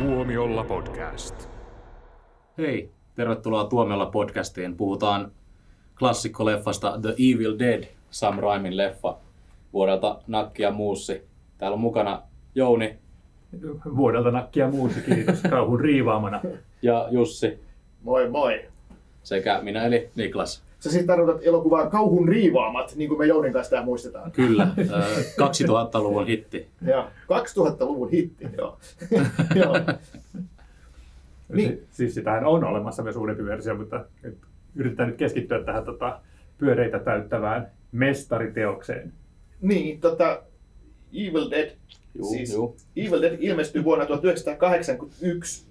Tuomiolla podcast. Hei, tervetuloa Tuomiolla podcastiin. Puhutaan klassikkoleffasta The Evil Dead, Sam Raimin leffa vuodelta Nakki ja Muussi. Täällä on mukana Jouni vuodelta nakkia muusi, kiitos, kauhun riivaamana. ja Jussi Moi moi. sekä minä eli Niklas. Sä siis tarkoitat elokuvaa Kauhun riivaamat, niin kuin me Jounin kanssa tää muistetaan. Kyllä, ö, 2000-luvun hitti. Ja 2000-luvun hitti, joo. joo. Niin. Si- Siis sitähän on olemassa myös uudempi versio, mutta yritetään nyt keskittyä tähän tota, pyöreitä täyttävään mestariteokseen. Niin, tota, Evil Dead, Juu, siis juu. Evil Dead ilmestyi vuonna 1981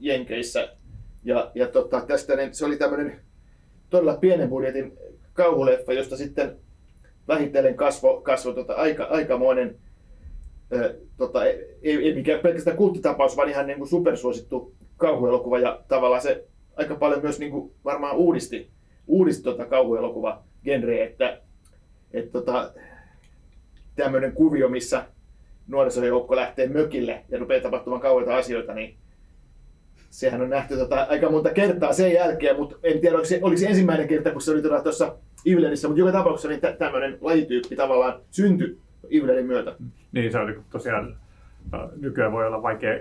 Jenkeissä. Ja, ja tota, tästä niin se oli tämmöinen todella pienen budjetin kauhuleffa, josta sitten vähitellen kasvo, kasvo tota, aika, aikamoinen, ö, tota, ei, ei mikään pelkästään kulttitapaus, vaan ihan niin kuin supersuosittu kauhuelokuva. Ja tavallaan se aika paljon myös niin kuin varmaan uudisti, uudisti tota kauhuelokuva genreä, että et tota, tämmöinen kuvio, missä nuorisojoukko lähtee mökille ja rupeaa tapahtumaan kauheita asioita, niin sehän on nähty tota, aika monta kertaa sen jälkeen, mutta en tiedä, oliko se, oliko se ensimmäinen kerta, kun se oli tuossa Evelenissä, mutta joka tapauksessa niin tä- tämmöinen lajityyppi tavallaan syntyi Evelenin myötä. Niin se oli tosiaan, äh, nykyään voi olla vaikea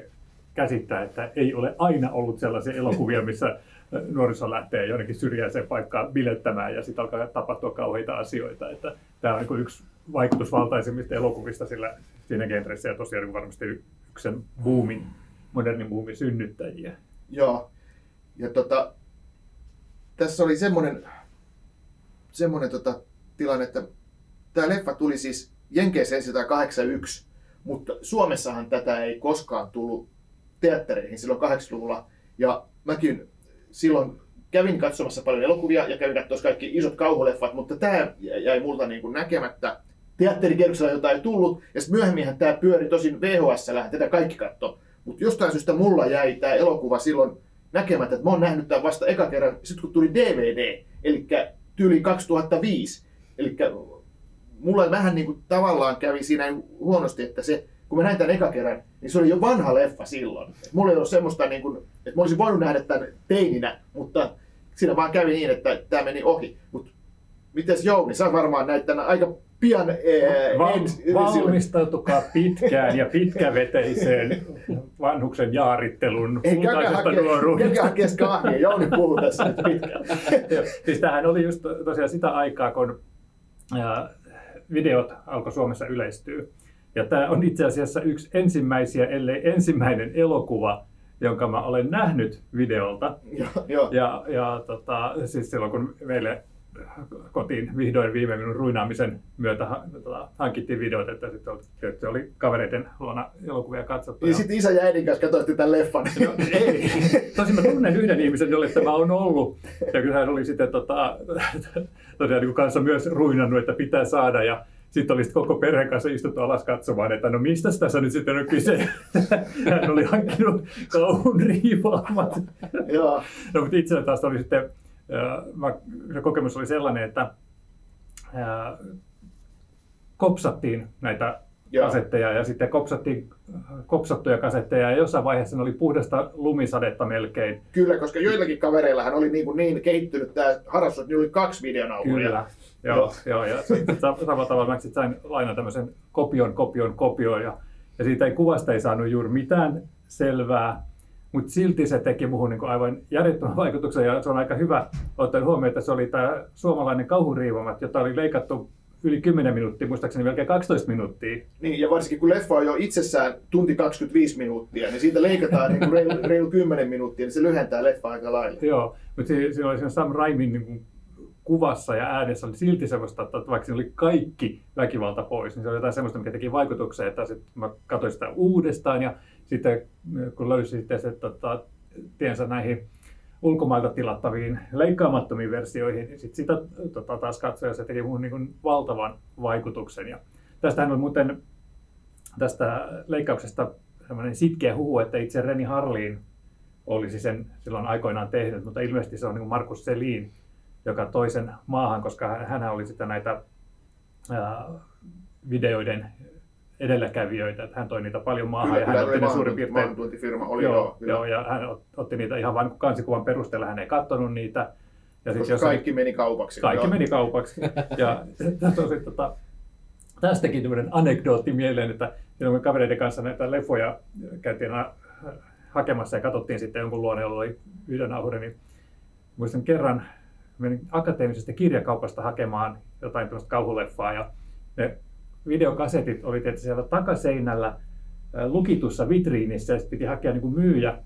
käsittää, että ei ole aina ollut sellaisia elokuvia, missä äh, nuoriso lähtee jonnekin syrjäiseen paikkaan bilettämään ja sitten alkaa tapahtua kauheita asioita. Että tämä on niin yksi vaikutusvaltaisimmista elokuvista sillä, siinä genressä ja tosiaan niin varmasti yksi sen boomin, modernin boomin synnyttäjiä. Joo. Ja tota, tässä oli semmoinen, semmoinen tota, tilanne, että tämä leffa tuli siis Jenkeissä ensin 81, mutta Suomessahan tätä ei koskaan tullut teattereihin silloin 80-luvulla. Ja mäkin silloin kävin katsomassa paljon elokuvia ja kävin katsomassa kaikki isot kauhuleffat, mutta tämä jäi multa niin kuin näkemättä. Teatterikierroksella jotain ei tullut, ja sitten myöhemminhän tämä pyöri tosin VHS, tätä kaikki katto. Mutta jostain syystä mulla jäi tämä elokuva silloin näkemättä, että mä oon nähnyt tämän vasta eka kerran, sitten kun tuli DVD, eli tyyli 2005. Eli mulla vähän niin kuin tavallaan kävi siinä huonosti, että se, kun mä näin tämän eka kerran, niin se oli jo vanha leffa silloin. Et mulla ei ollut semmoista, niin kuin, että mä olisin voinut nähdä tämän teininä, mutta siinä vaan kävi niin, että tämä meni ohi. Mutta mites Jouni, sä varmaan näit tämän aika pian ee, Va- ens- valmistautukaa pitkään ja pitkäveteiseen vanhuksen jaarittelun Ei kultaisesta nuoruudesta. käykää hakea kahvia, Jouni puhuu tässä nyt pitkään. Siis tämähän oli just tosiaan sitä aikaa, kun videot alkoi Suomessa yleistyä. Ja tämä on itse asiassa yksi ensimmäisiä, ellei ensimmäinen elokuva, jonka mä olen nähnyt videolta. Joo. Ja, ja tota, siis silloin kun meille kotiin vihdoin viime minun ruinaamisen myötä tota, hankittiin videot, että sitten oli, oli kavereiden luona elokuvia katsottu. Niin ja- sitten isä ja äidin kanssa katsoitte tämän leffan. No, ei. Tosin mä tunnen yhden ihmisen, jolle tämä on ollut. Ja kyllä hän oli sitten tota, tosiaan niin kanssa myös ruinannut, että pitää saada. Ja sitten oli sitten koko perheen kanssa istuttu alas katsomaan, että no mistä tässä nyt sitten on kyse. Hän oli hankkinut kauhun riivaamat. Joo. No, mutta itsellä taas oli sitten, mä, se kokemus oli sellainen, että äh, kopsattiin näitä Joo. kasetteja ja sitten kopsattiin kopsattuja kasetteja ja jossain vaiheessa ne oli puhdasta lumisadetta melkein. Kyllä, koska joillakin kavereillahan oli niin, kuin niin kehittynyt tämä harrastus, että niillä oli kaksi videonauhuria. Kyllä. Joo, Joo. joo, ja samalla tavalla mä sain lainaa tämmöisen kopion, kopion, kopion ja, ja siitä ei kuvasta ei saanut juuri mitään selvää, mutta silti se teki muuhun niin aivan järjettömän vaikutuksen ja se on aika hyvä ottaen huomioon, että se oli tämä suomalainen kauhuriivamat, jota oli leikattu yli 10 minuuttia, muistaakseni melkein 12 minuuttia. Niin, ja varsinkin kun leffa on jo itsessään tunti 25 minuuttia, niin siitä leikataan niin reilu, reilu 10 minuuttia, niin se lyhentää leffaa aika lailla. Joo, mutta siinä, siinä oli siinä Sam Raimin niin kuin kuvassa ja äänessä oli silti semmoista, että vaikka siinä oli kaikki väkivalta pois, niin se oli jotain semmoista, mikä teki vaikutuksen, että sit mä katsoin sitä uudestaan ja sitten kun löysin sitten se tota, tiensä näihin ulkomailta tilattaviin leikkaamattomiin versioihin, niin sit sitä tota, taas katsoin ja se teki muuhun niin valtavan vaikutuksen. Ja tästähän on muuten tästä leikkauksesta semmoinen sitkeä huhu, että itse Reni Harliin olisi sen silloin aikoinaan tehnyt, mutta ilmeisesti se on niin Markus Selin, joka toi sen maahan, koska hän oli sitä näitä ää, videoiden edelläkävijöitä, että hän toi niitä paljon maahan Kyllä, ja hän otti ne suurin piirtein maahantuontifirma, oli joo, joo, joo, ja hän ot- otti niitä ihan vain kansikuvan perusteella, hän ei katsonut niitä. Ja sit jos kaikki meni kaupaksi. kaikki joo. meni kaupaksi. Ja tästä on sit, tota, tästäkin tämmöinen anekdootti mieleen, että silloin kun kavereiden kanssa näitä leffoja käytiin hakemassa ja katsottiin sitten jonkun luonne, jolla oli videonauhure, niin muistan kerran menin akateemisesta kirjakaupasta hakemaan jotain tämmöistä kauhuleffaa ja ne videokasetit oli tietysti siellä takaseinällä lukitussa vitriinissä ja sitten piti hakea niin kuin myyjä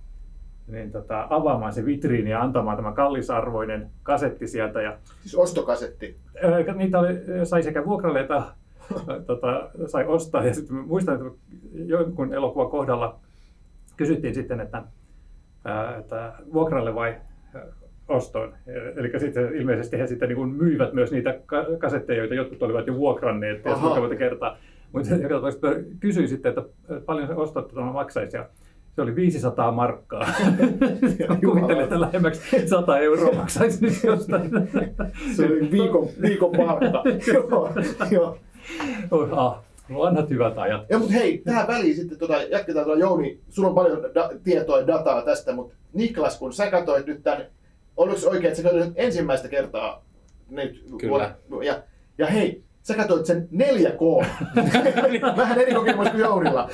niin tota, avaamaan se vitriini ja antamaan tämä kallisarvoinen kasetti sieltä. Ja, Siis ostokasetti. ää, niitä oli, sai sekä vuokralle että tota, sai ostaa. Ja sitten muistan, että jonkun elokuvan kohdalla kysyttiin sitten, että, ää, että vuokralle vai ostoon. Eli sitten ilmeisesti he sitten niin myivät myös niitä ka- kasetteja, joita jotkut olivat jo vuokranneet, kuinka monta kertaa. Mutta joka tapauksessa kysyin sitten, että paljon se ostottuna maksaisi. Ja se oli 500 markkaa. Kuvittelin, että lähemmäksi 100 euroa maksaisi nyt jostain. Se oli viikon, viikon palkka. joo, joo. Oh, ah, vanhat hyvät ajat. Ja mutta hei, tähän väliin sitten tota, jatketaan tuolla Jouni, sulla on paljon da- tietoa ja dataa tästä, mutta Niklas, kun sä katsoit nyt tämän, oliko se oikein, että sä katsoit ensimmäistä kertaa nyt Kyllä. vuonna- ja, ja hei, sä katsoit sen 4K. Vähän eri kokemus kuin Jounilla.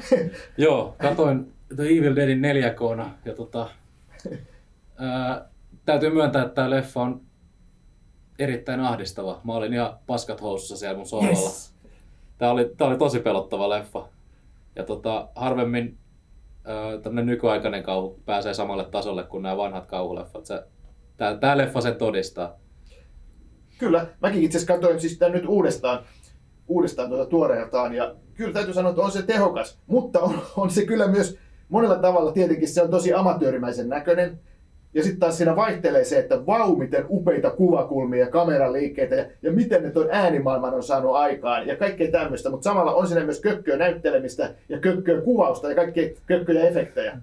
Joo, katoin The Evil Deadin 4 k ja tota, ää, täytyy myöntää, että tämä leffa on erittäin ahdistava. Mä olin ihan paskat housussa siellä mun sohvalla. Yes. Tää oli, tää oli tosi pelottava leffa. Ja tota, harvemmin ää, tämmönen nykyaikainen kauhu pääsee samalle tasolle kuin nämä vanhat kauhuleffat. Se, tää leffa sen todistaa. Kyllä, mäkin itse asiassa katsoin siis tämän nyt uudestaan, uudestaan tuota tuoreeltaan ja kyllä täytyy sanoa, että on se tehokas, mutta on, on se kyllä myös monella tavalla tietenkin se on tosi amatöörimäisen näköinen. Ja sitten taas siinä vaihtelee se, että vau, miten upeita kuvakulmia ja kameraliikkeitä ja, ja miten ne tuon äänimaailman on saanut aikaan ja kaikkea tämmöistä. Mutta samalla on siinä myös kökköä näyttelemistä ja kökköä kuvausta ja kaikkea kökköjä efektejä.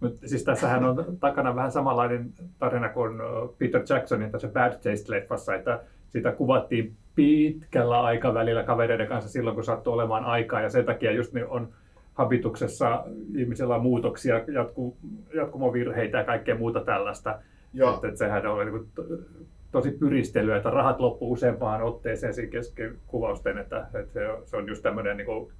Mut siis tässähän on takana vähän samanlainen tarina kuin Peter Jacksonin tässä Bad Taste-leffassa, että sitä kuvattiin pitkällä aikavälillä kavereiden kanssa silloin, kun sattui olemaan aikaa, ja sen takia just niin on habituksessa ihmisellä on muutoksia, jatku, jatkumovirheitä ja kaikkea muuta tällaista. Joo. Että, että sehän on niin to, tosi pyristelyä, että rahat loppuu useampaan otteeseen siinä kesken kuvausten, että, että se, on, se on just tämmöinen niin kuin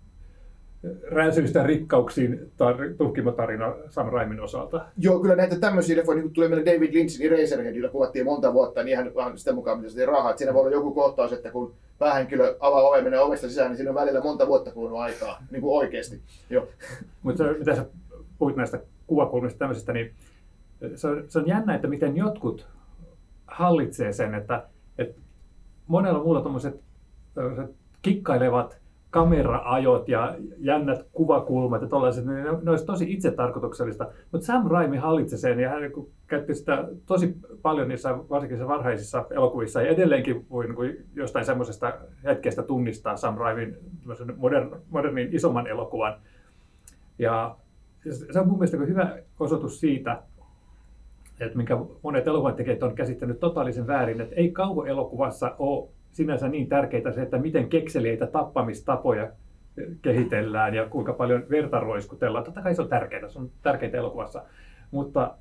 rikkauksiin tar- tuhkimotarina Sam Raimin osalta. Joo, kyllä näitä tämmöisiä leffoja, niin kuin tulee meille David Lynchin Eraserheadillä kuvattiin monta vuotta, niin ihan sitä mukaan, mitä se rahaa. Että siinä voi olla joku kohtaus, että kun päähenkilö avaa oven, menee ovesta sisään, niin siinä on välillä monta vuotta kulunut aikaa, niin kuin oikeasti. Joo. Mutta mitä sä puhuit näistä kuvakulmista tämmöisestä, niin se on, se on jännä, että miten jotkut hallitsee sen, että, että monella muulla tämmöiset kikkailevat kameraajot ja jännät kuvakulmat ja tollaiset, niin ne, ne olisi tosi itsetarkoituksellista. Mutta Sam Raimi hallitsi sen ja hän niin käytti sitä tosi paljon niissä varsinkin varhaisissa elokuvissa ja edelleenkin voi niin jostain semmoisesta hetkestä tunnistaa Sam Raimin modern, modernin isomman elokuvan. Ja se on mun mielestä hyvä osoitus siitä, että minkä monet elokuvatekijät on käsittänyt totaalisen väärin, että ei kauhuelokuvassa ole sinänsä niin tärkeää se, että miten kekseliäitä tappamistapoja kehitellään ja kuinka paljon verta roiskutellaan. Totta kai se on tärkeää, se on tärkeintä elokuvassa. Mutta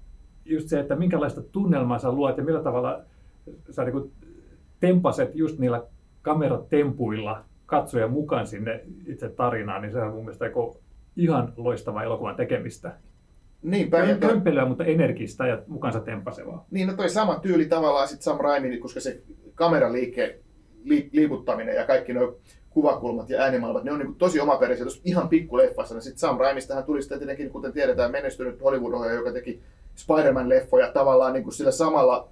just se, että minkälaista tunnelmaa sä luot ja millä tavalla sä niin tempaset just niillä kameratempuilla katsoja mukaan sinne itse tarinaan, niin se on mun mielestä ihan loistava elokuvan tekemistä. Niinpä. toi- Kömpelyä, mutta energistä ja mukansa tempasevaa. Niin, no toi sama tyyli tavallaan sitten Sam Raimi, koska se kameraliike, li, liikuttaminen ja kaikki nuo kuvakulmat ja äänimaailmat, ne on niin tosi omaperäisiä tuossa ihan pikkuleffassa. Sitten Sam Raimistahan tuli sitten tietenkin, kuten tiedetään, menestynyt Hollywood-ohjaaja, joka teki Spider-Man-leffoja tavallaan niin kuin sillä samalla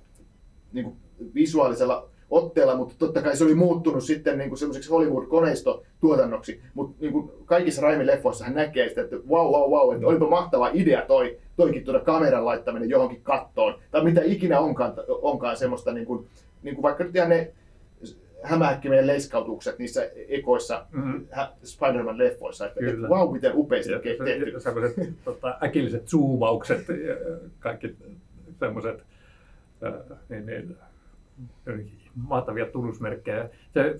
niin kuin visuaalisella otteella, mutta totta kai se oli muuttunut sitten niin kuin semmoiseksi Hollywood-koneistotuotannoksi. Mutta niin kuin kaikissa Raimin leffoissa hän näkee sitä, että wow, wow, wow, että olipa mahtava idea toi, toikin tuoda kameran laittaminen johonkin kattoon. Tai mitä ikinä onkaan, onkaan semmoista, niin kuin, niin kuin vaikka nyt ihan ne hämähäkkimien leiskautukset niissä ekoissa Mhm. hä- Spider-Man-leffoissa. Että, että Kyllä. wow, miten upeasti Ja tehty. se- semmoiset tota, äkilliset zoomaukset ja kaikki semmoiset äh, niin, niin, mahtavia tunnusmerkkejä. Se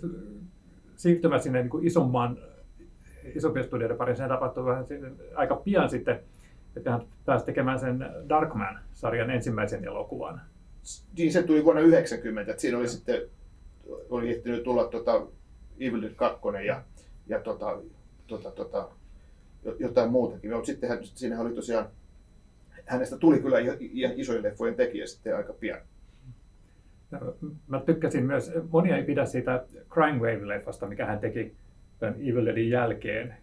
siirtymä sinne niin kuin isomman isompien studioiden pariin. Se tapahtui vähän aika pian sitten, että hän pääsi tekemään sen Darkman-sarjan ensimmäisen elokuvan. Niin se tuli vuonna 90, että siinä oli sitten oli ehtinyt tulla tota Evil Dead 2 ja, ja tota, tota, tota, jotain muutakin. Mutta sitten hän, siinä oli tosiaan, hänestä tuli kyllä isojen leffojen tekijä sitten aika pian. Mä tykkäsin myös, monia ei pidä siitä Crime Wave-leffasta, mikä hän teki tämän Evil Deadin jälkeen.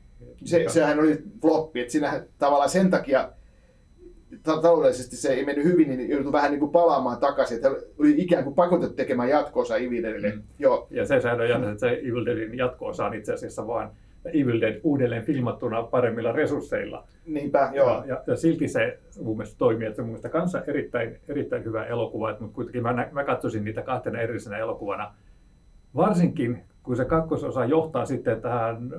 Se, sehän oli floppi, että siinä tavallaan sen takia taloudellisesti se ei mennyt hyvin, niin joutui vähän niin kuin palaamaan takaisin. Että oli ikään kuin pakotettu tekemään jatko-osa Evil Deadille. Mm. Joo. Ja se on jännä, että se Evil Deadin jatko-osa on itse asiassa vaan Evil Dead uudelleen filmattuna paremmilla resursseilla. Niinpä, joo. Ja, ja, ja silti se mun mielestä toimii, että se mun mielestä kanssa erittäin, erittäin hyvä elokuva, mutta kuitenkin mä, mä katsoisin niitä kahtena erillisenä elokuvana. Varsinkin, kun se kakkososa johtaa sitten tähän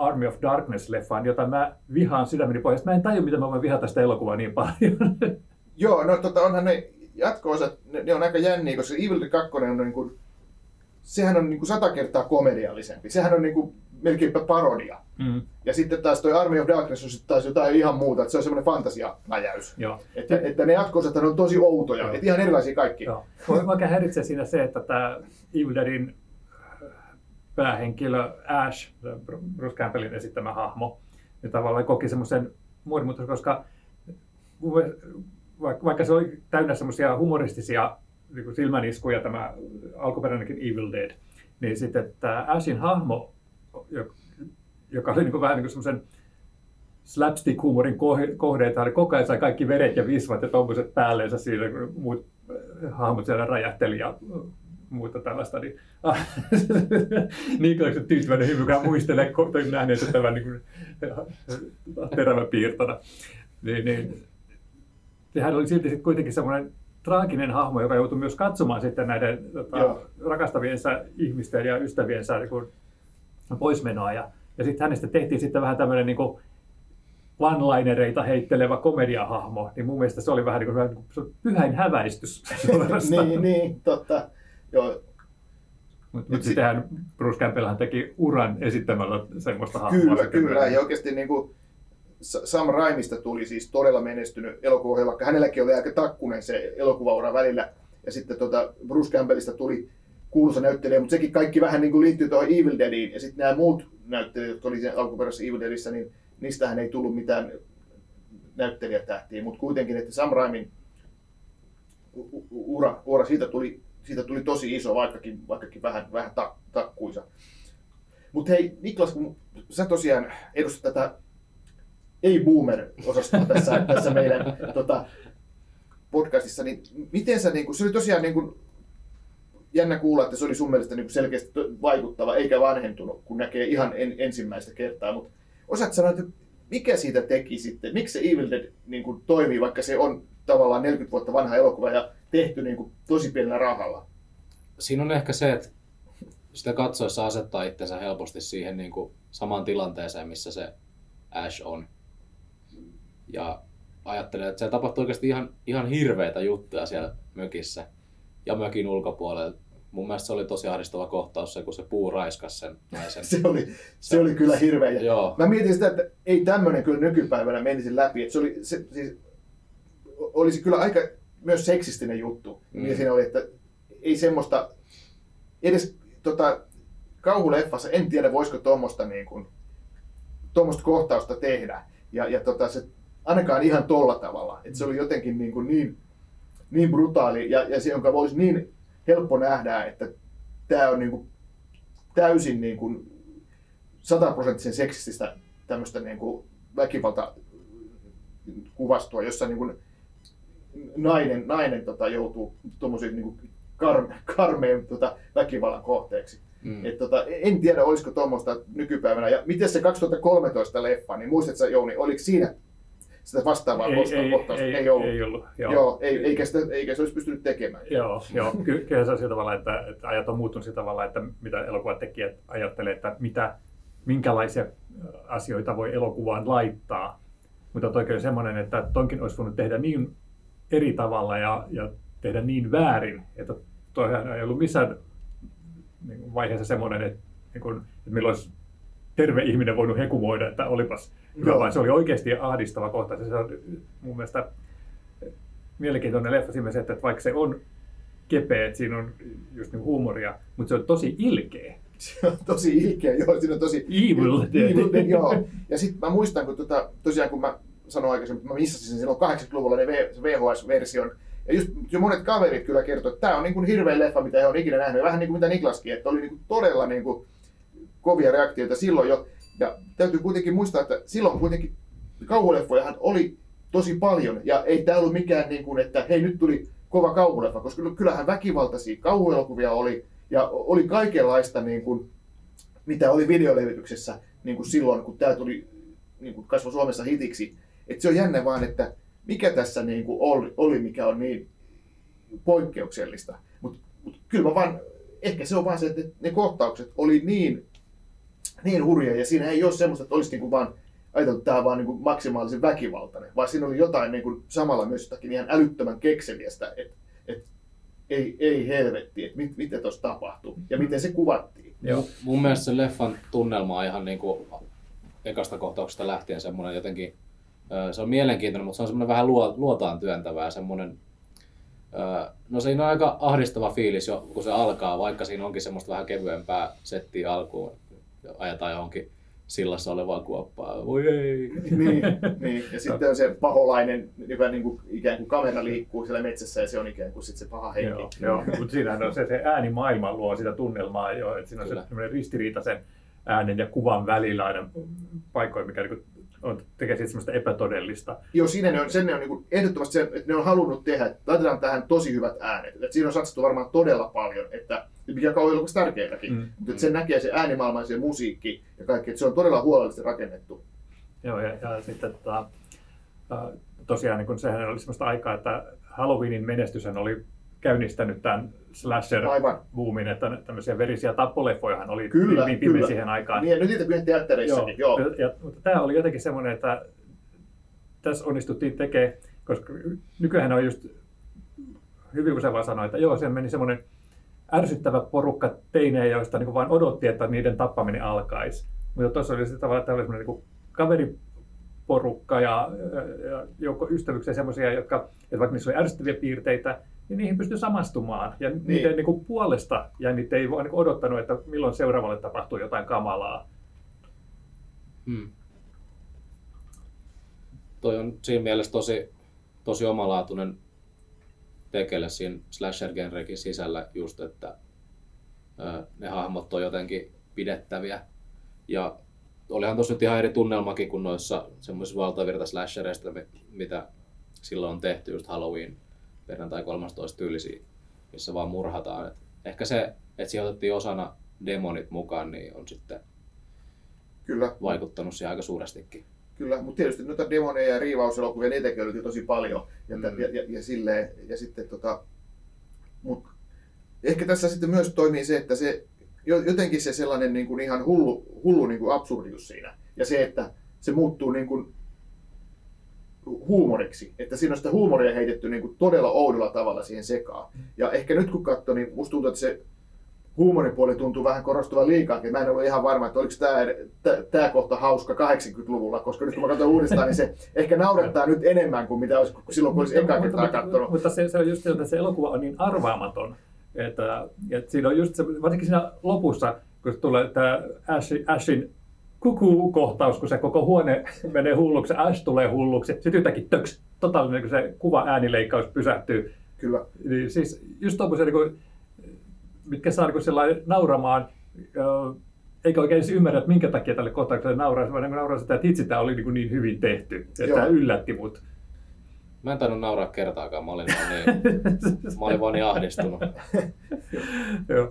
Army of Darkness-leffaan, jota mä vihaan sydämeni pohjasta. Mä en tajua, miten mä voin vihata sitä elokuvaa niin paljon. Joo, no tota, onhan ne jatko-osat, ne, ne on aika jänniä, koska Evil Dead 2 on niin kuin, sehän on niin kuin sata kertaa komediallisempi. Sehän on niin kuin melkeinpä parodia. Mm. Ja sitten taas toi Army of Darkness on sitten taas jotain ihan muuta, että se on semmoinen fantasialäjäys. Joo. Että, että ne jatko on tosi outoja, Joo. että ihan erilaisia kaikki. Joo. Mua häiritsee siinä se, että tämä Evil Deadin päähenkilö Ash, Bruce Campbellin esittämä hahmo, niin tavallaan koki semmoisen muodonmuutos, koska vaikka se oli täynnä semmoisia humoristisia niin silmäniskuja tämä alkuperäinenkin Evil Dead, niin sitten tämä Ashin hahmo, joka oli niin kuin vähän niin kuin semmoisen slapstick-huumorin kohde, että oli koko ajan sai kaikki veret ja visvat ja tuommoiset päälleensä siinä, kun muut hahmot siellä räjähteli ja muuta tällaista, niin ah, niin tyytyväinen hyvykään muistelee nähneensä tämän niin kuin, teräväpiirtona. Niin, niin, hän oli silti sitten kuitenkin semmoinen traaginen hahmo, joka joutui myös katsomaan sitten näiden tota, rakastaviensa ihmisten ja ystäviensä niin kuin, poismenoa. Ja, ja sitten hänestä tehtiin sitten vähän tämmöinen niin kuin, one-linereita heittelevä komediahahmo, niin mun mielestä se oli vähän niin kuin, niin kuin pyhäin häväistys. niin, niin, totta. Joo. Mutta mut sittenhän Bruce Campbellhan teki uran esittämällä semmoista hahmoa. Kyllä, kyllä. Ja oikeasti niin kuin Sam Raimista tuli siis todella menestynyt elokuva, vaikka hänelläkin oli aika takkunen se elokuvaura välillä. Ja sitten tota Bruce Campbellista tuli kuuluisa näyttelijä, mutta sekin kaikki vähän niin kuin liittyy tuohon Evil Deadiin. Ja sitten nämä muut näyttelijät, jotka oli alkuperäisessä Evil Deadissä, niin niistähän ei tullut mitään näyttelijätähtiä. Mutta kuitenkin, että Sam Raimin ura, ura siitä tuli siitä tuli tosi iso, vaikkakin, vaikkakin vähän, vähän tak, takkuisa. Mutta hei Niklas, kun sä tosiaan edustat tätä ei-boomer-osastoa tässä, tässä meidän tota, podcastissa, niin miten sä, niin kun, se oli tosiaan niin kun, jännä kuulla, että se oli sun mielestä niin selkeästi vaikuttava, eikä vanhentunut, kun näkee ihan en, ensimmäistä kertaa, mutta osaat sanoa, että mikä siitä teki sitten, miksi se Evil Dead niin kun, toimii, vaikka se on tavallaan 40 vuotta vanha elokuva ja tehty niin kuin, tosi pienellä rahalla. Siinä on ehkä se, että sitä katsoessa asettaa itsensä helposti siihen niin kuin samaan tilanteeseen, missä se Ash on. Ja ajattelee, että se tapahtuu oikeasti ihan, ihan hirveitä juttuja siellä mökissä ja mökin ulkopuolella. Mun mielestä se oli tosi ahdistava kohtaus se, kun se puu raiskas sen naisen. se, oli, se, se oli kyllä hirveä. Joo. Mä mietin sitä, että ei tämmöinen kyllä nykypäivänä menisi läpi. Että se oli, se, siis, olisi kyllä aika myös seksistinen juttu. Mm. Ja siinä oli, että ei semmoista, edes tota, kauhuleffassa, en tiedä voisiko tuommoista niin kuin, tuommoista kohtausta tehdä. Ja, ja tota, se, ainakaan ihan tolla tavalla. Että se oli jotenkin niin, kuin niin, niin brutaali ja, ja se, jonka voisi niin helppo nähdä, että tämä on niin kuin täysin niin kuin sataprosenttisen seksististä tämmöistä niin kuin väkivalta kuvastua, jossa niin kuin nainen, nainen tota, joutuu tuommoisiin niin karme, karmeen tota, väkivallan kohteeksi. Mm. Et, tota, en tiedä, olisiko tuommoista nykypäivänä. Ja miten se 2013 leffa, niin muistatko Jouni, oliko siinä sitä vastaavaa ei, ei, kohtausta? Ei, ei, ollut. Ei ollut joo. joo ei, eikä, sitä, eikä se olisi pystynyt tekemään. Joo, joo. Ky- kyllä se on sillä tavalla, että, että ajat on muuttunut sillä tavalla, että mitä elokuvatekijät ajattelee, että mitä, minkälaisia asioita voi elokuvaan laittaa. Mutta toikin on semmoinen, että tonkin olisi voinut tehdä niin eri tavalla ja, ja tehdä niin väärin, että toihan ei ollut missään niin vaiheessa semmoinen, että, niin kuin, että meillä olisi terve ihminen voinut hekumoida, että olipas hyvä, vaan se oli oikeasti ahdistava kohta. Se on mun mielestä mielenkiintoinen leffa siinä että vaikka se on kepeä, että siinä on just niin huumoria, mutta se on tosi ilkeä. Se on tosi ilkeä, joo, siinä on tosi... Evil. Evil Dead, joo. Ja sitten mä muistan, kun tota, tosiaan kun mä sanoin aikaisemmin, mä missasin silloin 80-luvulla ne VHS-version. Ja just jo monet kaverit kyllä kertoi, että tämä on niin kuin hirveä leffa, mitä he on ikinä nähnyt. Vähän niin kuin mitä Niklaskin, että oli niin kuin todella niin kuin kovia reaktioita silloin jo. Ja täytyy kuitenkin muistaa, että silloin kuitenkin kauhuleffojahan oli tosi paljon. Ja ei tämä ollut mikään, niin kuin, että hei nyt tuli kova kauhuleffa, koska kyllähän väkivaltaisia kauhuelokuvia oli. Ja oli kaikenlaista, niin kuin, mitä oli videolevityksessä niin kuin silloin, kun tämä tuli niin kuin kasvoi Suomessa hitiksi. Et se on jännä vaan, että mikä tässä niin kuin oli, oli, mikä on niin poikkeuksellista. Mutta mut kyllä mä vaan, ehkä se on vaan se, että ne kohtaukset oli niin, niin hurjia ja siinä ei ole semmoista, että olisi niin kuin vaan ajateltu, että tämä on vaan niin kuin maksimaalisen väkivaltainen, vaan siinä oli jotain niin kuin samalla myös jotakin ihan älyttömän kekseliästä, että, että ei, ei helvetti, että mit, mitä tuossa tapahtui ja miten se kuvattiin. Joo. Mun mielestä se leffan tunnelma on ihan niinku ekasta kohtauksesta lähtien semmoinen jotenkin, se on mielenkiintoinen, mutta se on semmoinen vähän luo, luotaan työntävää, semmoinen, ö, no siinä on aika ahdistava fiilis jo, kun se alkaa, vaikka siinä onkin semmoista vähän kevyempää settiä alkuun, ajetaan johonkin sillassa olevaa kuoppaa, voi ei. niin, niin, ja sitten on se paholainen, joka niin kuin, ikään kuin kamera liikkuu siellä metsässä ja se on ikään kuin sit se paha henki. Joo, joo. mutta siinähän on se, se äänimaailma luo sitä tunnelmaa jo, että siinä on Kyllä. se semmoinen ristiriita sen äänen ja kuvan välillä aina paikkoja, mikä niin on, tekee siitä semmoista epätodellista. Joo, siinä ne on, sen ne on niin kuin, ehdottomasti se, että ne on halunnut tehdä, että laitetaan tähän tosi hyvät äänet. Että siinä on satsattu varmaan todella paljon, että mikä on kauhean tärkeätäkin. Mm. Mm. Mutta että sen näkee se äänimaailma ja se musiikki ja kaikki, että se on todella huolellisesti rakennettu. Joo, ja, ja sitten tota, tosiaan niin kun sehän oli semmoista aikaa, että Halloweenin menestyshän oli käynnistänyt tämän slasher boomin, että tämmöisiä verisiä tappoleffojahan oli Kyllä, hyvin kyllä. siihen aikaan. Niin, nyt niitä kyllä teattereissakin, joo. joo. Ja, mutta tämä oli jotenkin semmoinen, että tässä onnistuttiin tekemään, koska nykyään on just hyvin usein vaan sanoa, että joo, se meni semmoinen ärsyttävä porukka teinejä, joista niin vain odotti, että niiden tappaminen alkaisi. Mutta tuossa oli sitten tavallaan tällainen niin kaveriporukka ja, ja joukko ystävyksiä semmoisia, jotka, että vaikka niissä oli ärsyttäviä piirteitä, niin niihin pystyi samastumaan. Ja niin. niiden niin kuin puolesta ja niitä ei vaan niin odottanut, että milloin seuraavalle tapahtuu jotain kamalaa. Hmm. Toi on siinä mielessä tosi, tosi omalaatuinen tekele siinä slasher-genrekin sisällä just, että ö, ne hahmot on jotenkin pidettäviä. Ja olihan tossa nyt ihan eri tunnelmakin kuin noissa semmoisissa valtavirta slashereista, mi- mitä silloin on tehty, just Halloween, perjantai 13 tyylisiä, missä vaan murhataan. Et ehkä se, että siihen otettiin osana demonit mukaan, niin on sitten Kyllä, vaikuttanut siihen aika suurestikin. kyllä. Mutta tietysti noita demoneja ja riivauselokuvia, niitäkin oli tosi paljon. Ja, Mm. ja, ja, ja, silleen, ja sitten tota, mut ehkä tässä sitten myös toimii se, että se jo- jotenkin se sellainen niin kuin ihan hullu, hullu niin kuin absurdius siinä. Ja se, että se muuttuu niin kuin huumoriksi. Että siinä on sitä huumoria heitetty niin kuin todella oudolla tavalla siihen sekaan. Ja ehkä nyt kun katsoo, niin musta tuntuu, että se huumoripuoli tuntuu vähän korostuvan liikaakin. Mä en ole ihan varma, että oliko tämä, tämä kohta hauska 80-luvulla, koska nyt kun mä katson uudestaan, niin se ehkä naurattaa nyt enemmän kuin mitä olisi silloin, kun olisi ekaa kertaa katsonut. Mutta se, se on just se, että se elokuva on niin arvaamaton. Että, että siinä on just se, varsinkin siinä lopussa, kun tulee tämä Ash, Ashin kuku-kohtaus, kun se koko huone menee hulluksi, Ash tulee hulluksi, sitten yhtäkkiä töks, totaalinen, kun se kuva äänileikkaus pysähtyy. Kyllä. Niin siis just tuommoisia, niin kuin, mitkä saa niin sellainen nauramaan, ö, eikä oikein edes ymmärrä, että minkä takia tälle kohtaukselle nauraa, vaan niin nauraa sitä, että hitsi, tämä oli niin, niin hyvin tehty, että Joo. tämä yllätti mut. Mä en tainnut nauraa kertaakaan, mä olin vaan niin, mä olin vaan niin ahdistunut. Joo.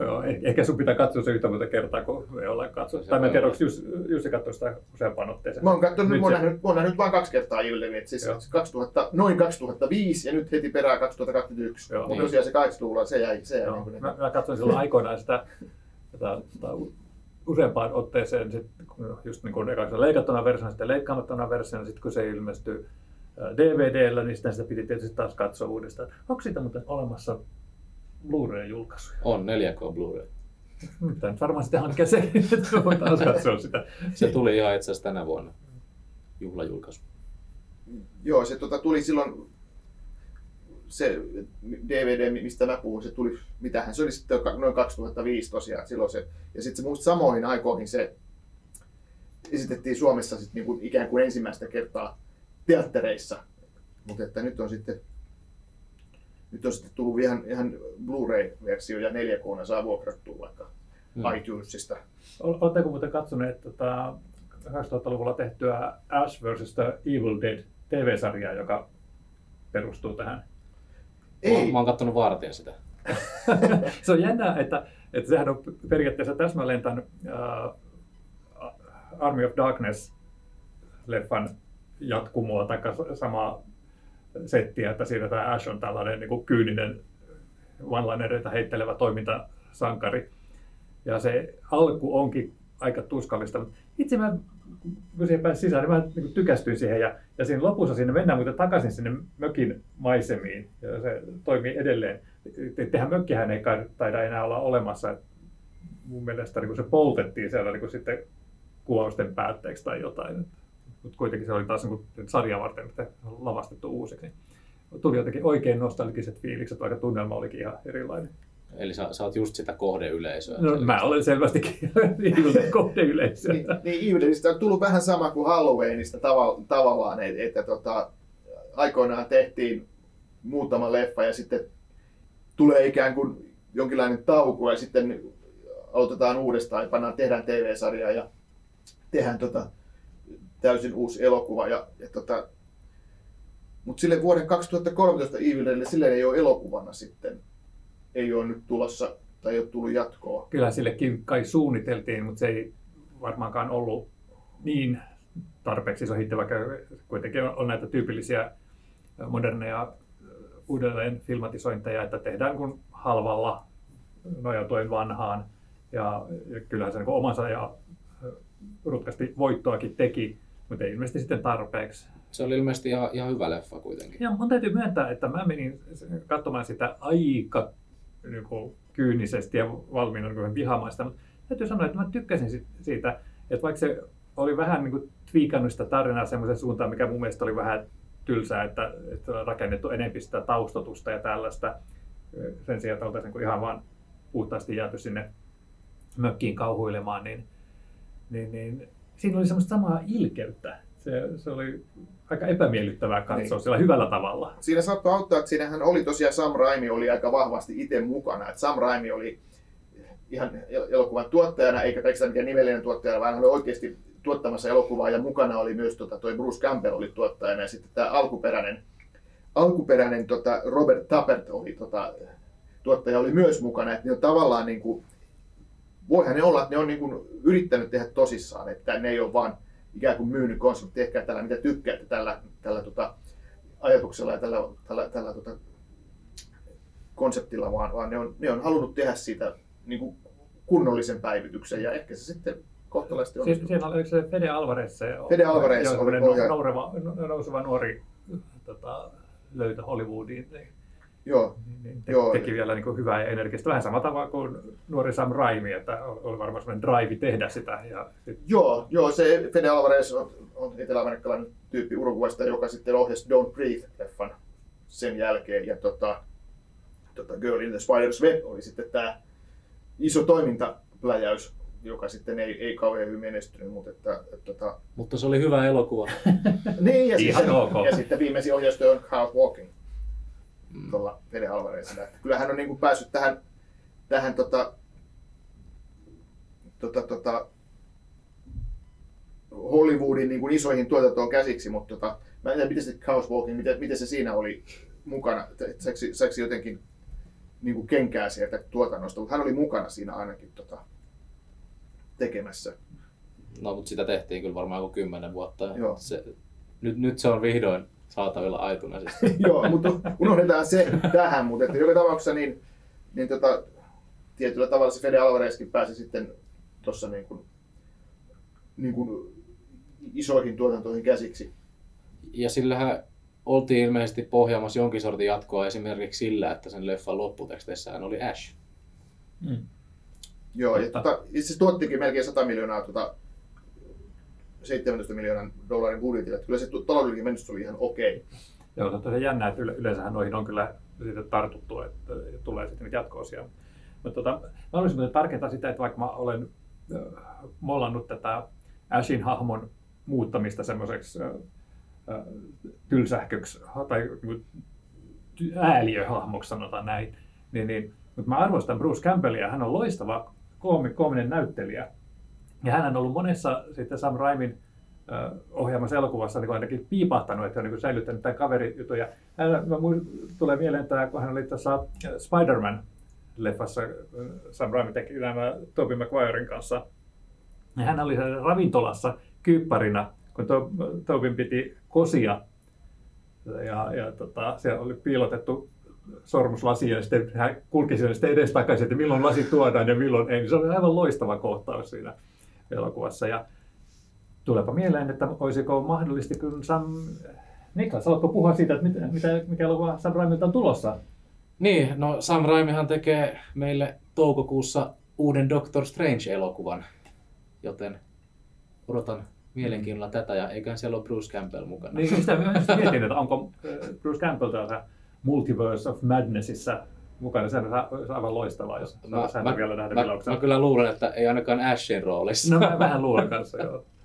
Joo, eh- ehkä sun pitää katsoa se yhtä monta kertaa, kun me ollaan katsottu. Se Tai mä en tiedä, onko Jussi, Jussi katsoi sitä useampaan otteeseen. Mä oon katsonut, Nyt mä oon se- nähnyt, mä oon nähnyt vain kaksi kertaa Ildenin, että siis Joo. 2000, noin 2005 ja nyt heti perään 2021. Joo. Mutta Niin. tosiaan se 80-luvulla se jäi, se jäi Joo, niin kuin, mä, mä katsoin silloin aikoinaan sitä, sitä, sitä useampaan otteeseen, sit, kun just niin kuin eka se leikattuna versiona, sitten leikkaamattomana versiona, sitten kun se ilmestyi ää, DVDllä, niin sitten sitä piti tietysti taas katsoa uudestaan. Onko siitä muuten olemassa Blu-ray-julkaisuja? On 4K Blu-ray. Mutta nyt varmaan sitten hankkeen se, että voi taas katsoa sitä. Se tuli ihan itse asiassa tänä vuonna juhlajulkaisu. Joo, se tota, tuli silloin, se DVD, mistä mä puhun, se tuli, mitähän se oli sitten noin 2005 tosiaan, silloin se, ja sitten se muista samoihin aikoihin se esitettiin Suomessa sit niinku ikään kuin ensimmäistä kertaa teattereissa, mutta että nyt on sitten nyt on sitten tullut ihan, ihan Blu-ray-versio ja 4K saa vuokrattua vaikka hmm. iTunesista. Oletteko muuten katsoneet tota 2000-luvulla tehtyä Ash vs. The Evil Dead TV-sarjaa, joka perustuu tähän? Ei. Mä oon kattonut vartija sitä. se on jännää, että, että sehän on periaatteessa täsmälleen tämän uh, Army of Darkness-leffan jatkumoa tai samaa settiä, että siinä tämä Ash on tällainen niin kuin kyyninen one heittelevä toimintasankari. Ja se alku onkin aika tuskallista. Itse mä, kun siihen pääsin sisään, niin mä niin tykästyin siihen. Ja, ja siinä lopussa sinne mennään muuten takaisin sinne mökin maisemiin. Ja se toimii edelleen. Tehän mökkihän ei taida enää olla olemassa. Mun mielestä niin se poltettiin siellä niin sitten kuvausten päätteeksi tai jotain. Mutta kuitenkin se oli taas niin sarja varten lavastettu uusiksi. Tuli jotenkin oikein nostalgiset fiilikset, vaikka tunnelma olikin ihan erilainen. Eli sä, sä oot just sitä kohdeyleisöä. No, mä olen selvästikin kohdeyleisöä. niin, niin Evilista on tullut vähän sama kuin Halloweenista tava, tavallaan, että, että tota, aikoinaan tehtiin muutama leffa ja sitten tulee ikään kuin jonkinlainen tauko ja sitten aloitetaan uudestaan ja pannaan, tehdään TV-sarjaa ja tehdään tota, täysin uusi elokuva. Ja, ja tota, mutta sille vuoden 2013 Evil Deadille sille ei ole elokuvana sitten. Ei ole nyt tulossa tai ei ole tullut jatkoa. Kyllä sillekin kai suunniteltiin, mutta se ei varmaankaan ollut niin tarpeeksi sohittava, vaikka kuitenkin on näitä tyypillisiä moderneja uudelleen filmatisointeja, että tehdään kun halvalla nojautuen vanhaan. Ja kyllähän se niin omansa ja rutkasti voittoakin teki, mutta ei ilmeisesti sitten tarpeeksi. Se oli ilmeisesti ihan, ihan hyvä leffa kuitenkin. Ja mun täytyy myöntää, että mä menin katsomaan sitä aika niin kuin, kyynisesti ja valmiina niin vihamaista, mutta täytyy sanoa, että mä tykkäsin siitä, että vaikka se oli vähän niin kuin twiikannut sitä tarinaa semmoisen suuntaan, mikä mun mielestä oli vähän tylsää, että, että on rakennettu enemmän sitä taustotusta ja tällaista, sen sijaan, että oltaisiin niin ihan vaan puhtaasti jääty sinne mökkiin kauhuilemaan, niin, niin, niin siinä oli semmoista samaa ilkeyttä. Se, se oli aika epämiellyttävää katsoa niin. siellä hyvällä tavalla. Siinä saattoi auttaa, että siinähän oli tosiaan Sam Raimi oli aika vahvasti itse mukana. Että Sam Raimi oli ihan elokuvan tuottajana, eikä pelkästään mikään nimellinen tuottaja, vaan hän oli oikeasti tuottamassa elokuvaa ja mukana oli myös tota, toi Bruce Campbell oli tuottajana ja sitten tämä alkuperäinen, alkuperäinen tota Robert Tappert oli tota, tuottaja oli myös mukana, että ne on tavallaan niin kuin, voihan ne olla, että ne on niin kuin yrittänyt tehdä tosissaan, että ne ei ole vaan ikään kuin myynyt konsepti, tehkää tällä mitä tykkäätte tällä, tällä tota, ajatuksella ja tällä, tällä, tällä tota, konseptilla, vaan, vaan ne, on, ne on halunnut tehdä siitä niin kuin kunnollisen päivityksen ja ehkä se sitten kohtalaisesti on. Siinä oli se Fede Alvarez, se Fede Alvarez oli, oli, nouseva, nouseva nuori tota, löytö Hollywoodiin. Joo. Niin te, Joo. teki vielä niin kuin hyvää ja energistä. Vähän samalla tavalla kuin nuori Sam Raimi, että oli varmaan sellainen drive tehdä sitä. Ja sit... joo, joo, se Fede Alvarez on, on eteläamerikkalainen tyyppi Uruguaysta, joka sitten ohjasi Don't Breathe-leffan sen jälkeen. Ja tota, tota Girl in the Spider's Web oli sitten tämä iso toimintapläjäys, joka sitten ei, ei kauhean hyvin menestynyt, mutta että, että, tota... Mutta se oli hyvä elokuva. niin, ja, sitten, ja sitten viimeisin ohjaustyö on House Walking mm. tuolla Fede Alvarezilla. Että kyllä hän on niin kuin päässyt tähän, tähän tota, tota, tota, Hollywoodin niin kuin isoihin tuotantoon käsiksi, mutta tota, mä en tiedä, miten se Chaos Walking, miten, miten se siinä oli mukana, saiko, jotenkin niin kuin kenkää sieltä tuotannosta, mutta hän oli mukana siinä ainakin tota, tekemässä. No, mutta sitä tehtiin kyllä varmaan joku kymmenen vuotta. Joo. Se, nyt, nyt se on vihdoin saatavilla iTunesista. Joo, mutta unohdetaan se tähän, mutta että joka tapauksessa niin, niin tota, tietyllä tavalla se Fede Alvarezkin pääsi sitten tuossa niin kuin, niin kuin isoihin tuotantoihin käsiksi. Ja sillähän oltiin ilmeisesti pohjaamassa jonkin sortin jatkoa esimerkiksi sillä, että sen leffan lopputeksteissään oli Ash. Mm. Joo, ja, tota, itse asiassa tuottikin melkein 100 miljoonaa tota, 17 miljoonan dollarin budjetilla. Että kyllä se taloudellinen menestys oli ihan okei. Joo, se on tosiaan jännä, että yle- yleensähän noihin on kyllä siitä tartuttu, että tulee sitten jatko-osia. Mutta tota, mä haluaisin muuten tarkentaa sitä, että vaikka mä olen mollannut tätä Ashin hahmon muuttamista semmoiseksi äh, äh, tylsähköksi tai niinku ääliöhahmoksi sanotaan näin, niin, niin mutta mä arvostan Bruce Campbellia, hän on loistava koomi, koominen näyttelijä. Ja hän on ollut monessa sitten Sam Raimin ohjaamassa elokuvassa niin ainakin piipahtanut, että on niin säilyttänyt tämän kaverijutun. Hän, mä muist- tulee mieleen, että kun hän oli tuossa äh, Spider-Man-leffassa, äh, Sam Raimi teki nämä Tobey Maguiren kanssa, ja hän oli ravintolassa kypparina, kun to, Tobin piti kosia. Ja, ja tota, siellä oli piilotettu sormuslasi ja sitten hän kulki sitten edestakaisin, että milloin lasi tuodaan ja milloin ei. Se oli aivan loistava kohtaus siinä elokuvassa. Ja tuleepa mieleen, että olisiko mahdollisesti, kun Sam... Niklas, haluatko puhua siitä, että mitä, mitä, mikä elokuva Sam Raimilta on tulossa? Niin, no Sam Raimihan tekee meille toukokuussa uuden Doctor Strange-elokuvan, joten odotan mielenkiinnolla tätä ja eiköhän siellä ole Bruce Campbell mukana. Niin sitä mä just mietin, että onko äh, Bruce Campbell täällä Multiverse of Madnessissa mukana. Sehän olisi aivan loistavaa, jos saataisiin häntä vielä nähdä mä, mä kyllä luulen, että ei ainakaan Ashin roolissa. No mä vähän luulen kanssa, joo.